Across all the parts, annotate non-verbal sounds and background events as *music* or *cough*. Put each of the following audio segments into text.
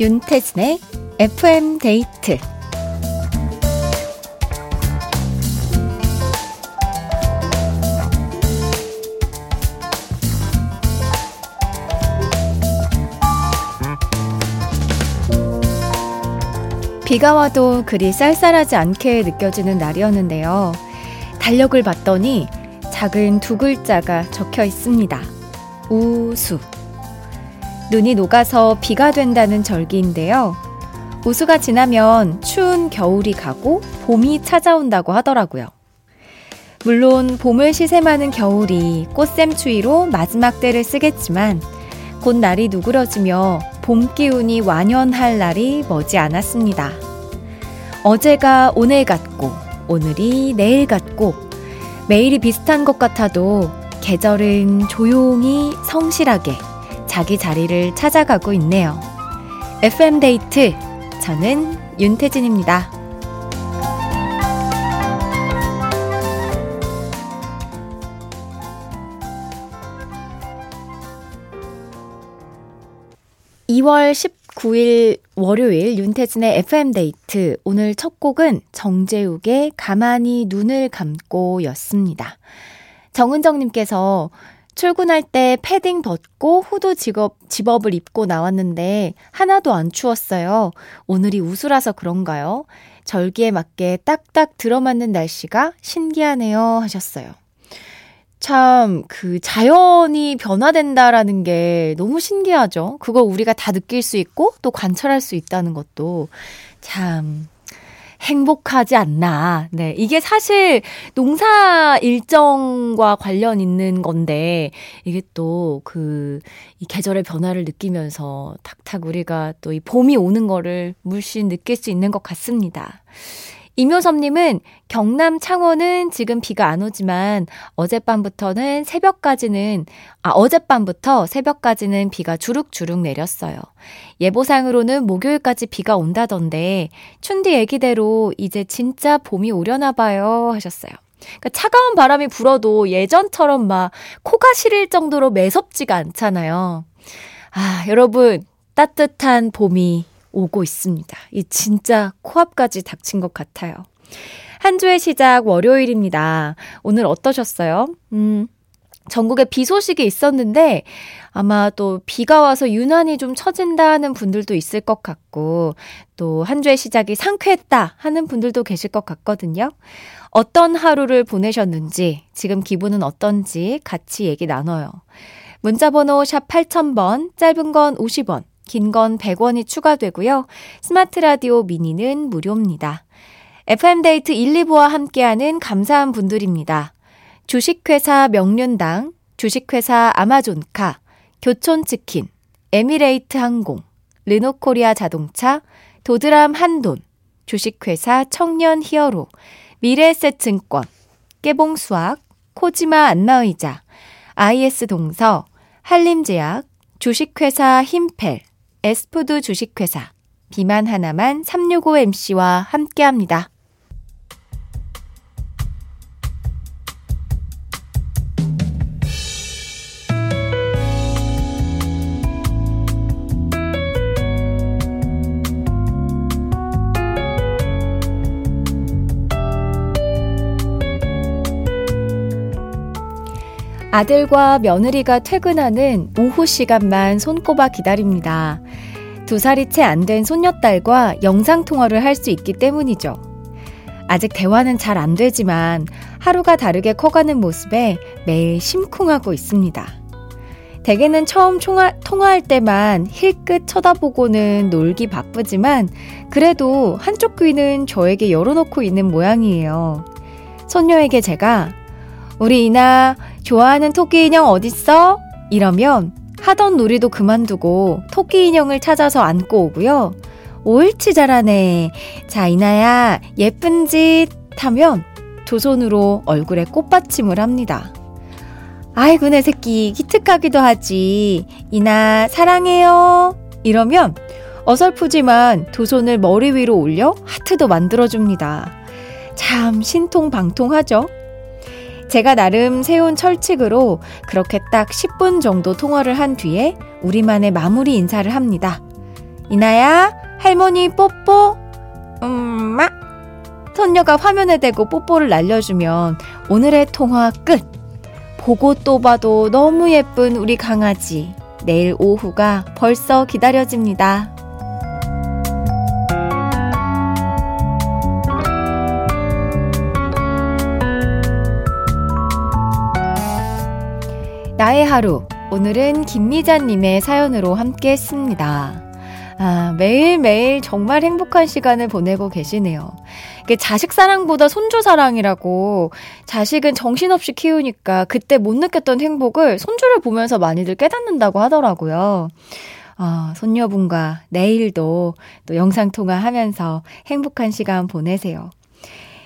윤태진의 FM 데이트 비가 와도 그리 쌀쌀하지 않게 느껴지는 날이었는데요. 달력을 봤더니 작은 두 글자가 적혀 있습니다. 우수. 눈이 녹아서 비가 된다는 절기인데요. 우수가 지나면 추운 겨울이 가고 봄이 찾아온다고 하더라고요. 물론 봄을 시샘하는 겨울이 꽃샘추위로 마지막 때를 쓰겠지만 곧 날이 누그러지며 봄 기운이 완연할 날이 머지 않았습니다. 어제가 오늘 같고 오늘이 내일 같고 매일이 비슷한 것 같아도 계절은 조용히 성실하게 자기 자리를 찾아가고 있네요. FM데이트, 저는 윤태진입니다. 2월 19일 월요일 윤태진의 FM데이트. 오늘 첫 곡은 정재욱의 가만히 눈을 감고 였습니다. 정은정님께서 출근할 때 패딩 벗고 후드 직업, 집업을 입고 나왔는데 하나도 안 추웠어요. 오늘이 우수라서 그런가요? 절기에 맞게 딱딱 들어맞는 날씨가 신기하네요 하셨어요. 참, 그, 자연이 변화된다라는 게 너무 신기하죠? 그걸 우리가 다 느낄 수 있고 또 관찰할 수 있다는 것도 참, 행복하지 않나. 네. 이게 사실 농사 일정과 관련 있는 건데, 이게 또 그, 이 계절의 변화를 느끼면서 탁탁 우리가 또 이 봄이 오는 거를 물씬 느낄 수 있는 것 같습니다. 이묘섭님은 경남 창원은 지금 비가 안 오지만 어젯밤부터는 새벽까지는, 아, 어젯밤부터 새벽까지는 비가 주룩주룩 내렸어요. 예보상으로는 목요일까지 비가 온다던데, 춘디 얘기대로 이제 진짜 봄이 오려나 봐요. 하셨어요. 그러니까 차가운 바람이 불어도 예전처럼 막 코가 시릴 정도로 매섭지가 않잖아요. 아, 여러분, 따뜻한 봄이 오고 있습니다. 이 진짜 코앞까지 닥친 것 같아요. 한 주의 시작 월요일입니다. 오늘 어떠셨어요? 음, 전국에 비 소식이 있었는데 아마 또 비가 와서 유난히 좀 처진다는 분들도 있을 것 같고 또 한 주의 시작이 상쾌했다 하는 분들도 계실 것 같거든요. 어떤 하루를 보내셨는지 지금 기분은 어떤지 같이 얘기 나눠요. 문자번호 샵 8000번 짧은 건 50원 긴 건 100원이 추가되고요. 스마트 라디오 미니는 무료입니다. FM데이트 1, 2부와 함께하는 감사한 분들입니다. 주식회사 명륜당, 주식회사 아마존카, 교촌치킨, 에미레이트 항공, 르노코리아 자동차, 도드람 한돈, 주식회사 청년 히어로, 미래에셋증권, 깨봉수학, 코지마 안마의자, IS 동서, 한림제약, 주식회사 힘펠, 에스푸드 주식회사 비만 하나만 365MC와 함께합니다. 아들과 며느리가 퇴근하는 오후 시간만 손꼽아 기다립니다. 두 살이 채 안 된 손녀딸과 영상통화를 할 수 있기 때문이죠. 아직 대화는 잘 안 되지만 하루가 다르게 커가는 모습에 매일 심쿵하고 있습니다. 대개는 처음 총화, 통화할 때만 힐끗 쳐다보고는 놀기 바쁘지만 그래도 한쪽 귀는 저에게 열어놓고 있는 모양이에요. 손녀에게 제가 우리 이나 좋아하는 토끼 인형 어딨어? 이러면 하던 놀이도 그만두고 토끼 인형을 찾아서 안고 오고요. 옳지 잘하네. 자, 이나야, 예쁜 짓 하면 두 손으로 얼굴에 꽃받침을 합니다. 아이고, 내 새끼, 기특하기도 하지. 이나, 사랑해요. 이러면 어설프지만 두 손을 머리 위로 올려 하트도 만들어줍니다. 참 신통방통하죠? 제가 나름 세운 철칙으로 그렇게 딱 10분 정도 통화를 한 뒤에 우리만의 마무리 인사를 합니다. 이나야, 할머니 뽀뽀. 음마. 손녀가 화면에 대고 뽀뽀를 날려주면 오늘의 통화 끝. 보고 또 봐도 너무 예쁜 우리 강아지. 내일 오후가 벌써 기다려집니다. 나의 하루. 오늘은 김미자님의 사연으로 함께 했습니다. 아, 매일매일 정말 행복한 시간을 보내고 계시네요. 자식 사랑보다 손주 사랑이라고 자식은 정신없이 키우니까 그때 못 느꼈던 행복을 손주를 보면서 많이들 깨닫는다고 하더라고요. 아, 손녀분과 내일도 또 영상통화 하면서 행복한 시간 보내세요.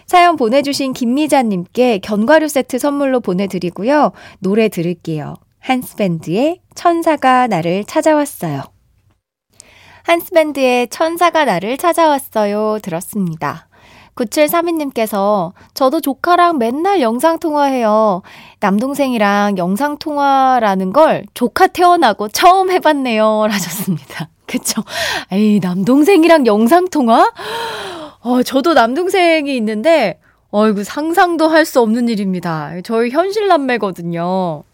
사연 보내주신 김미자님께 견과류 세트 선물로 보내드리고요. 노래 들을게요. 한스밴드의 천사가 나를 찾아왔어요. 한스밴드의 천사가 나를 찾아왔어요. 들었습니다. 9732님께서 저도 조카랑 맨날 영상통화해요. 남동생이랑 영상통화라는 걸 조카 태어나고 처음 해봤네요. 라셨습니다. 그쵸? 에이, 남동생이랑 영상통화? 어, 저도 남동생이 있는데, 어이구, 상상도 할 수 없는 일입니다. 저희 현실 남매거든요. 어,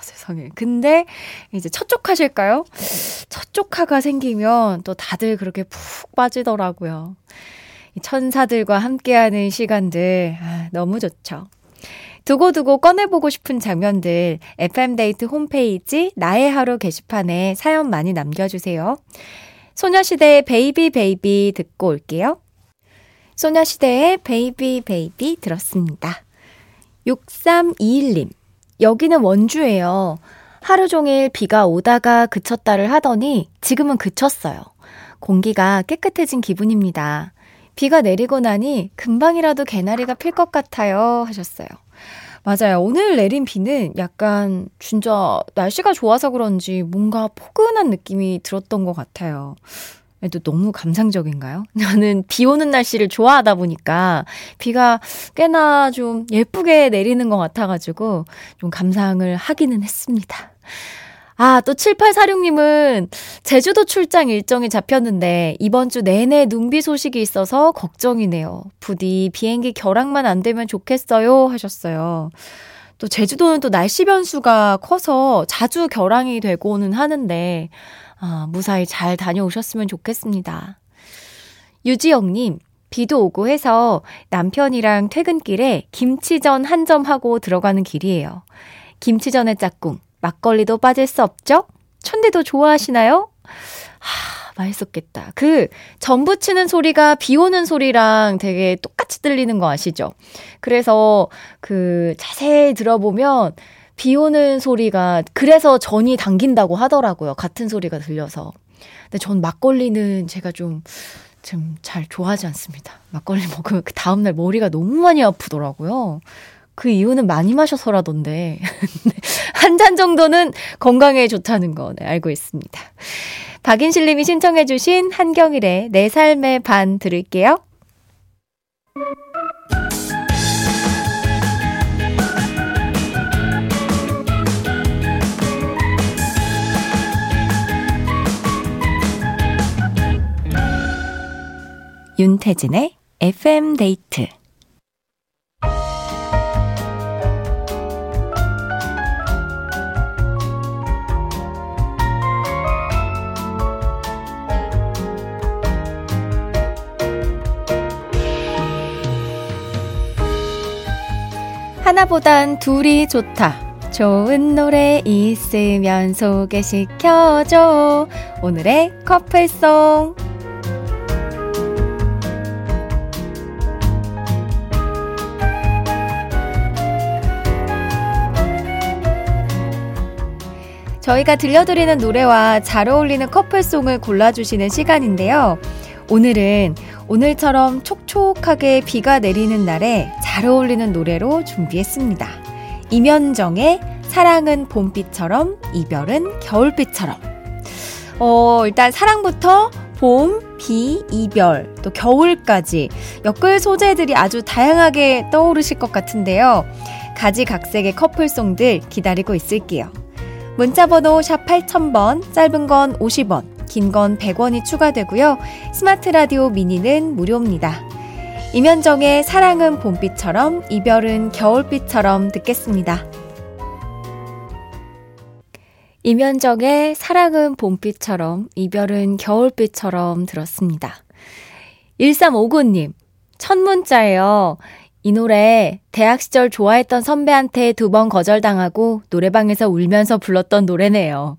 세상에. 근데 이제 첫 조카실까요? 첫 조카가 생기면 또 다들 그렇게 푹 빠지더라고요. 천사들과 함께하는 시간들 아, 너무 좋죠. 두고두고 꺼내보고 싶은 장면들 FM데이트 홈페이지 나의 하루 게시판에 사연 많이 남겨주세요. 소녀시대의 Baby Baby 듣고 올게요. 소녀시대의 Baby Baby 들었습니다. 6321님 여기는 원주예요. 하루 종일 비가 오다가 그쳤다를 하더니 지금은 그쳤어요. 공기가 깨끗해진 기분입니다. 비가 내리고 나니 금방이라도 개나리가 필 것 같아요. 하셨어요. 맞아요. 오늘 내린 비는 약간 진짜 날씨가 좋아서 그런지 뭔가 포근한 느낌이 들었던 것 같아요. 또 너무 감상적인가요? *laughs* 저는 비 오는 날씨를 좋아하다 보니까 비가 꽤나 좀 예쁘게 내리는 것 같아가지고 좀 감상을 하기는 했습니다. 아, 또 7846님은 제주도 출장 일정이 잡혔는데 이번 주 내내 눈비 소식이 있어서 걱정이네요. 부디 비행기 결항만 안 되면 좋겠어요. 하셨어요. 또 제주도는 또 날씨 변수가 커서 자주 결항이 되고는 하는데, 아, 무사히 잘 다녀오셨으면 좋겠습니다. 유지영님, 비도 오고 해서 남편이랑 퇴근길에 김치전 한 점 하고 들어가는 길이에요. 김치전의 짝꿍, 막걸리도 빠질 수 없죠? 천대도 좋아하시나요? 하, 맛있었겠다. 그, 전 부 치는 소리가 비 오는 소리랑 되게 똑같이 들리는 거 아시죠? 그래서 그, 자세히 들어보면, 비 오는 소리가, 그래서 전이 당긴다고 하더라고요. 같은 소리가 들려서. 근데 전 막걸리는 제가 좀, 좀 잘 좋아하지 않습니다. 막걸리 먹으면 그 다음날 머리가 너무 많이 아프더라고요. 그 이유는 많이 마셔서라던데. *laughs* 한 잔 정도는 건강에 좋다는 거, 네, 알고 있습니다. 박인실 님이 신청해주신 한경일의 내 삶의 반 들을게요. 윤태진의 FM 데이트 하나보단 둘이 좋다. 좋은 노래 있으면 소개시켜줘. 오늘의 커플송. 저희가 들려드리는 노래와 잘 어울리는 커플송을 골라주시는 시간인데요. 오늘은 오늘처럼 촉촉하게 비가 내리는 날에 잘 어울리는 노래로 준비했습니다. 이면정의 사랑은 봄비처럼 이별은 겨울비처럼. 어, 일단 사랑부터 봄, 비, 이별, 또 겨울까지 엮을 소재들이 아주 다양하게 떠오르실 것 같은데요. 가지각색의 커플송들 기다리고 있을게요. 문자번호 샵 8000번, 짧은 건 50원, 긴 건 100원이 추가되고요. 스마트 라디오 미니는 무료입니다. 임현정의 사랑은 봄비처럼 이별은 겨울비처럼 듣겠습니다. 임현정의 사랑은 봄비처럼 이별은 겨울비처럼 들었습니다. 1359님, 첫 문자예요. 이 노래 대학 시절 좋아했던 선배한테 두 번 거절당하고 노래방에서 울면서 불렀던 노래네요.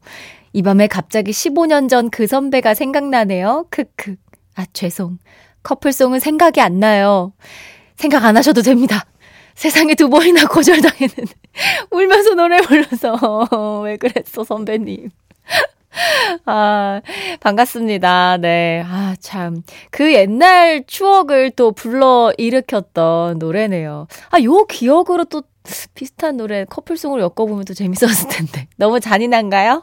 이 밤에 갑자기 15년 전 그 선배가 생각나네요. 크크. 아, 죄송. 커플송은 생각이 안 나요. 생각 안 하셔도 됩니다. 세상에 두 번이나 거절당했는데. *laughs* 울면서 노래 불러서. *laughs* 왜 그랬어, 선배님. *laughs* 아, 반갑습니다. 네. 아, 참. 그 옛날 추억을 또 불러 일으켰던 노래네요. 아, 요 기억으로 또 비슷한 노래 커플송을 엮어보면 또 재밌었을 텐데. 너무 잔인한가요?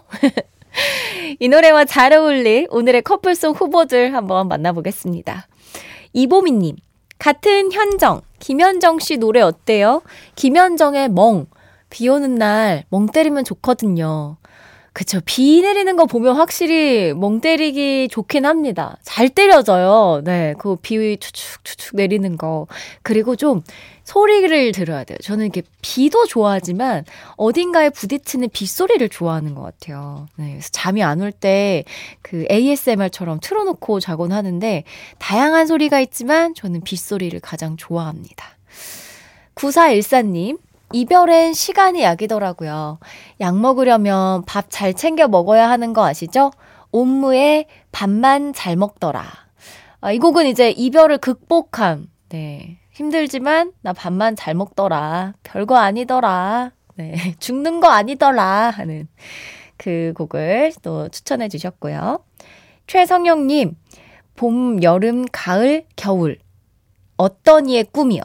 이 노래와 잘 어울릴 오늘의 커플송 후보들 한번 만나보겠습니다. 이보미님, 같은 현정, 김현정 씨 노래 어때요? 김현정의 멍. 비 오는 날 멍 때리면 좋거든요. 그쵸. 비 내리는 거 보면 확실히 멍 때리기 좋긴 합니다. 잘 때려져요. 네. 그 비 추축추축 내리는 거. 그리고 좀 소리를 들어야 돼요. 저는 이렇게 비도 좋아하지만 어딘가에 부딪히는 빗소리를 좋아하는 것 같아요. 네. 그래서 잠이 안 올 때 그 ASMR처럼 틀어놓고 자곤 하는데 다양한 소리가 있지만 저는 빗소리를 가장 좋아합니다. 9414님, 이별엔 시간이 약이더라고요. 약 먹으려면 밥 잘 챙겨 먹어야 하는 거 아시죠? 옴무에 밥만 잘 먹더라. 아, 이 곡은 이제 이별을 극복한, 네. 힘들지만 나 밥만 잘 먹더라. 별거 아니더라. 네. *laughs* 죽는 거 아니더라. 하는 그 곡을 또 추천해 주셨고요. 최성영님, 봄, 여름, 가을, 겨울. 어떤 이의 꿈이요?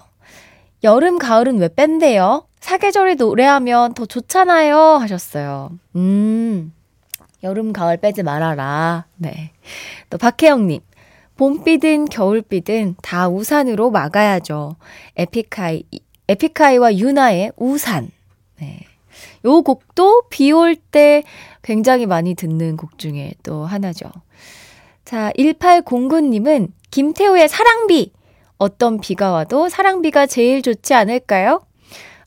여름, 가을은 왜 뺀대요? 사계절이 노래하면 더 좋잖아요. 하셨어요. 음, 여름, 가을 빼지 말아라. 네. 또 박혜영님. 봄비든 겨울비든 다 우산으로 막아야죠. 에픽하이, 에픽하이와 유나의 우산. 네. 요 곡도 비 올 때 굉장히 많이 듣는 곡 중에 또 하나죠. 자, 1809님은 김태우의 사랑비. 어떤 비가 와도 사랑비가 제일 좋지 않을까요?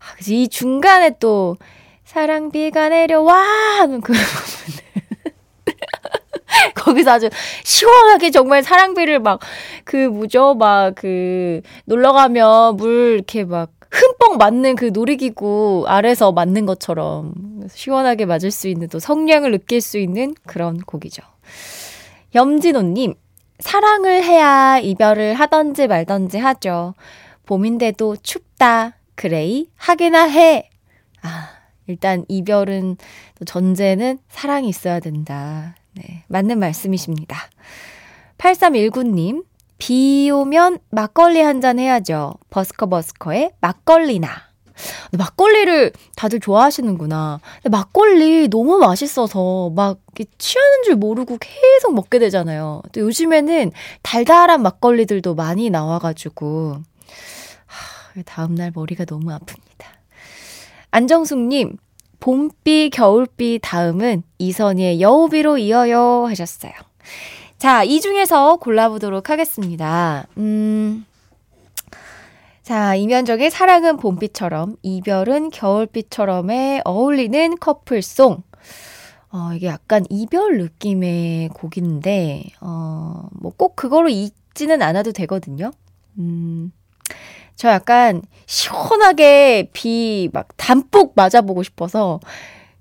아, 이 중간에 또 사랑비가 내려와 하는 그 *laughs* 부분. *laughs* 거기서 아주 시원하게 정말 사랑비를 막 그 뭐죠 막 그 놀러 가면 물 이렇게 막 흠뻑 맞는 그 놀이기구 아래서 맞는 것처럼 시원하게 맞을 수 있는 또 성량을 느낄 수 있는 그런 곡이죠. 염진호님, 사랑을 해야 이별을 하던지 말던지 하죠. 봄인데도 춥다. 그레이 하기나 해. 아, 일단 이별은 또 전제는 사랑이 있어야 된다. 네, 맞는 말씀이십니다. 8319님, 비 오면 막걸리 한 잔 해야죠. 버스커 버스커의 막걸리나. 막걸리를 다들 좋아하시는구나. 근데 막걸리 너무 맛있어서 막 취하는 줄 모르고 계속 먹게 되잖아요. 또 요즘에는 달달한 막걸리들도 많이 나와가지고 하, 다음날 머리가 너무 아픕니다. 안정숙님, 봄비, 겨울비 다음은 이선희의 여우비로 이어요 하셨어요. 자, 이 중에서 골라보도록 하겠습니다. 음, 자, 이면적의 사랑은 봄비처럼, 이별은 겨울비처럼에 어울리는 커플송. 어, 이게 약간 이별 느낌의 곡인데, 어, 뭐 꼭 그거로 잊지는 않아도 되거든요. 음, 저 약간 시원하게 비 막 담뿍 맞아보고 싶어서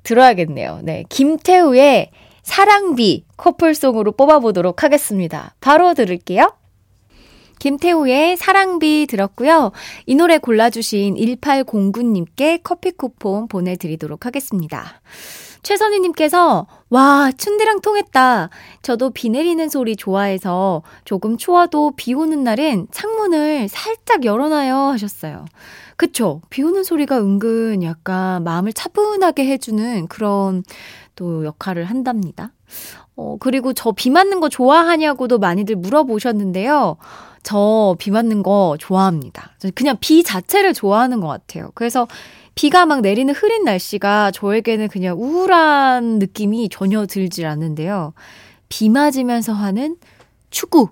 들어야겠네요. 네. 김태우의 사랑비 커플송으로 뽑아보도록 하겠습니다. 바로 들을게요. 김태우의 사랑비 들었고요. 이 노래 골라주신 1809님께 커피 쿠폰 보내드리도록 하겠습니다. 최선희님께서, 와, 춘디랑 통했다. 저도 비 내리는 소리 좋아해서 조금 추워도 비 오는 날엔 창문을 살짝 열어놔요 하셨어요. 그쵸? 비 오는 소리가 은근 약간 마음을 차분하게 해주는 그런 또 역할을 한답니다. 어, 그리고 저 비 맞는 거 좋아하냐고도 많이들 물어보셨는데요. 저 비 맞는 거 좋아합니다. 그냥 비 자체를 좋아하는 것 같아요. 그래서 비가 막 내리는 흐린 날씨가 저에게는 그냥 우울한 느낌이 전혀 들질 않는데요. 비 맞으면서 하는 축구.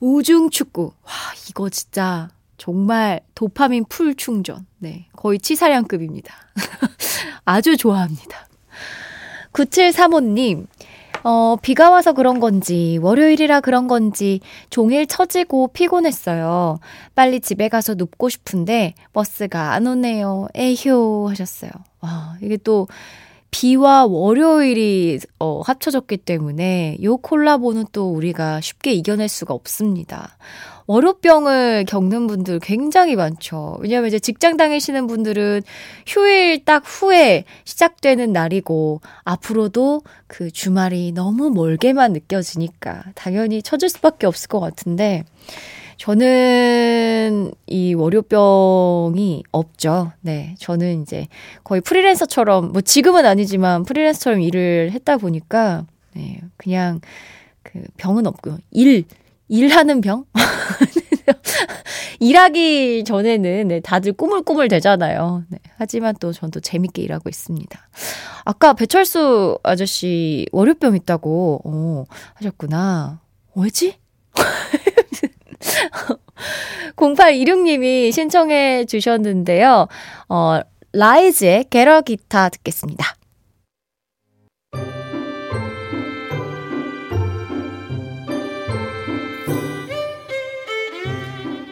우중 축구. 와, 이거 진짜 정말 도파민 풀 충전. 네. 거의 치사량급입니다. *laughs* 아주 좋아합니다. 9735님, 어, 비가 와서 그런 건지, 월요일이라 그런 건지, 종일 처지고 피곤했어요. 빨리 집에 가서 눕고 싶은데, 버스가 안 오네요. 에휴, 하셨어요. 와, 이게 또, 비와 월요일이 어, 합쳐졌기 때문에 요 콜라보는 또 우리가 쉽게 이겨낼 수가 없습니다. 월요병을 겪는 분들 굉장히 많죠. 왜냐하면 이제 직장 다니시는 분들은 휴일 딱 후에 시작되는 날이고 앞으로도 그 주말이 너무 멀게만 느껴지니까 당연히 쳐질 수밖에 없을 것 같은데 저는 이 월요병이 없죠. 네. 저는 이제 거의 프리랜서처럼, 뭐 지금은 아니지만 프리랜서처럼 일을 했다 보니까, 네. 그냥 그 병은 없고요. 일, 일하는 병? *laughs* 일하기 전에는 네, 다들 꾸물꾸물 되잖아요. 네, 하지만 또 전 또 재밌게 일하고 있습니다. 아까 배철수 아저씨 월요병 있다고 어, 하셨구나. 왜지? 0826님이 *laughs* 신청해 주셨는데요. 어, 라이즈의 게러 기타 듣겠습니다.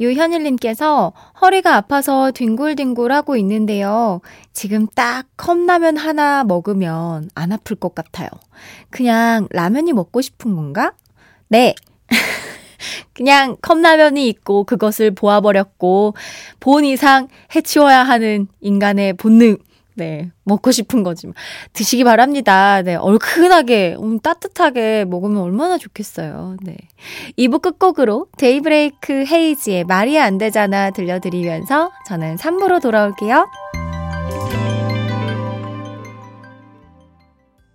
유현일님께서 허리가 아파서 뒹굴뒹굴 하고 있는데요. 지금 딱 컵라면 하나 먹으면 안 아플 것 같아요. 그냥 라면이 먹고 싶은 건가? 네. *laughs* 그냥 컵라면이 있고 그것을 보아버렸고 본 이상 해치워야 하는 인간의 본능. 네, 먹고 싶은 거지. 드시기 바랍니다. 네, 얼큰하게, 음, 따뜻하게 먹으면 얼마나 좋겠어요. 네. 2부 끝곡으로 데이브레이크 헤이지의 말이 안 되잖아 들려드리면서 저는 3부로 돌아올게요.